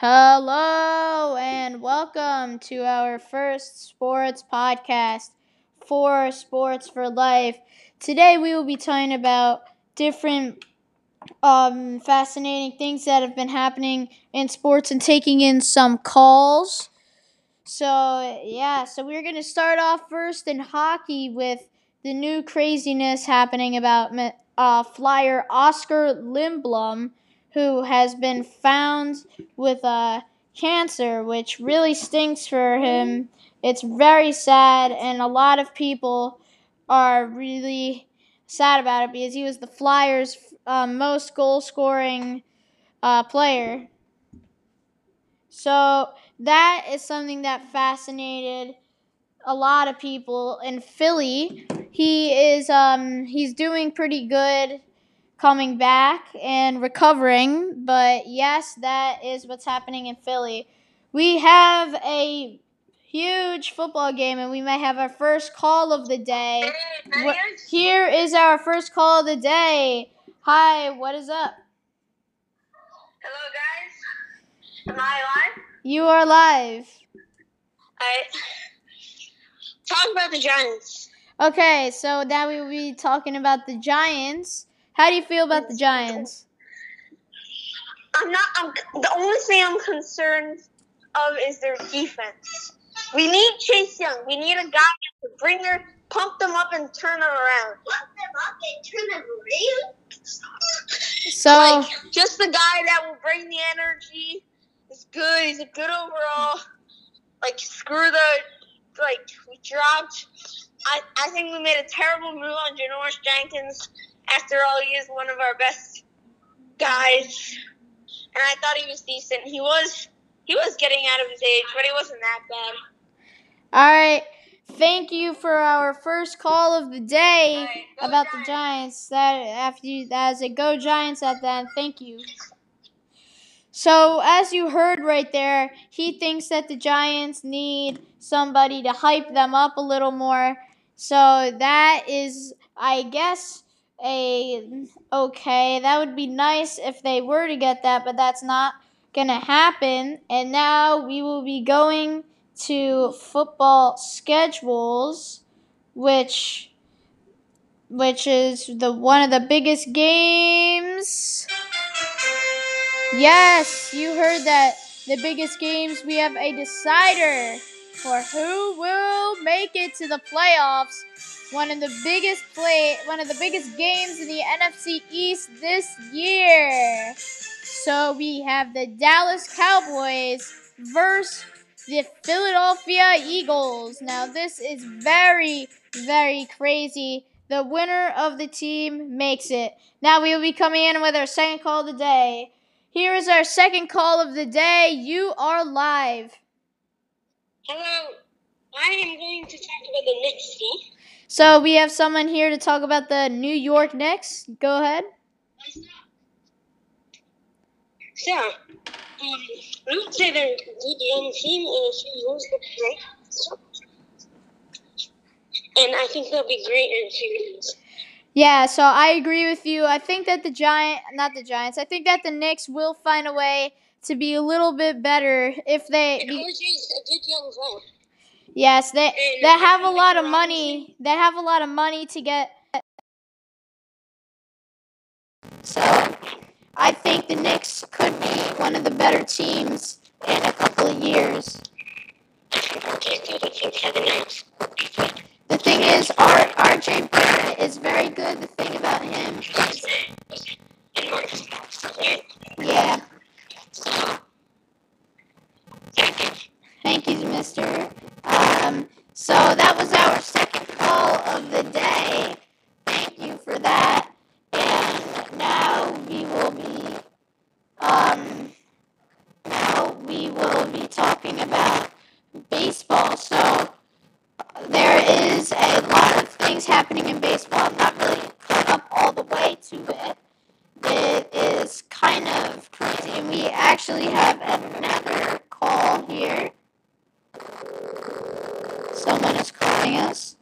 Hello and welcome to our first sports podcast for Sports for Life. Today we will be talking about different um, fascinating things that have been happening in sports and taking in some calls. So, yeah, so we're going to start off first in hockey with the new craziness happening about uh, flyer Oscar Lindblom, who has been found with uh, cancer, which really stinks for him. It's very sad, and a lot of people are really sad about it because he was the Flyers' uh, most goal scoring uh, player. So that is something that fascinated a lot of people in Philly. He is um, he's doing pretty good coming back and recovering, but yes, that is what's happening in Philly. We have a huge football game, and we might have our first call of the day. Here is our first call of the day. Hi, what is up? Hello, guys. Am I live? You are live. I talk about the Giants. Okay, so now we will be talking about the Giants. How do you feel about the Giants? I'm not. I'm, the only thing I'm concerned of is their defense. We need Chase Young. We need a guy to bring their, pump them up and turn them around. Pump them up and turn them around. So like, just the guy that will bring the energy. He's good. He's a good overall. Like screw the like we dropped. I I think we made a terrible move on Janoris Jenkins. After all, he is one of our best guys, and I thought he was decent. He was he was getting out of his age, but he wasn't that bad. All right. Thank you for our first call of the day Right, about the Giants. That after you, that is a go Giants at that. Thank you. So as you heard right there, he thinks that the Giants need somebody to hype them up a little more. So that is, I guess, a okay. That would be nice if they were to get that, but that's not gonna happen. And now we will be going to football schedules, which which is the one of the biggest games. Yes, you heard that. The biggest games we have a decider for who will make it to the playoffs. One of the biggest play one of the biggest games in the NFC East this year. So we have the Dallas Cowboys versus the Philadelphia Eagles. Now, this is very, very crazy. The winner of the team makes it. Now, we will be coming in with our second call of the day. Here is our second call of the day. You are live. Hello, I am going to talk about the Knicks team. So, we have someone here to talk about the New York Knicks. Go ahead. So, um, I would say they're a good young team in a few years, great. And I think they'll be great in a few years. Yeah, so I agree with you. I think that the Giant, not the Giants, I think that the Knicks will find a way to be a little bit better if they. And Be, a good young player. yes, they And they have a lot of money. They have a lot of money to get. So, I think the Knicks could be one of the better teams in a couple of years. The thing is, R- RJ Barrett is very good. The thing about him. Mister. Um, so that was our second call of the day. Thank you for that. And now we will be, um, now we will be talking about baseball. So there is a lot of things happening in baseball. I'm not really caught up all the way to it. It is kind of crazy, and we actually have another call here. Us.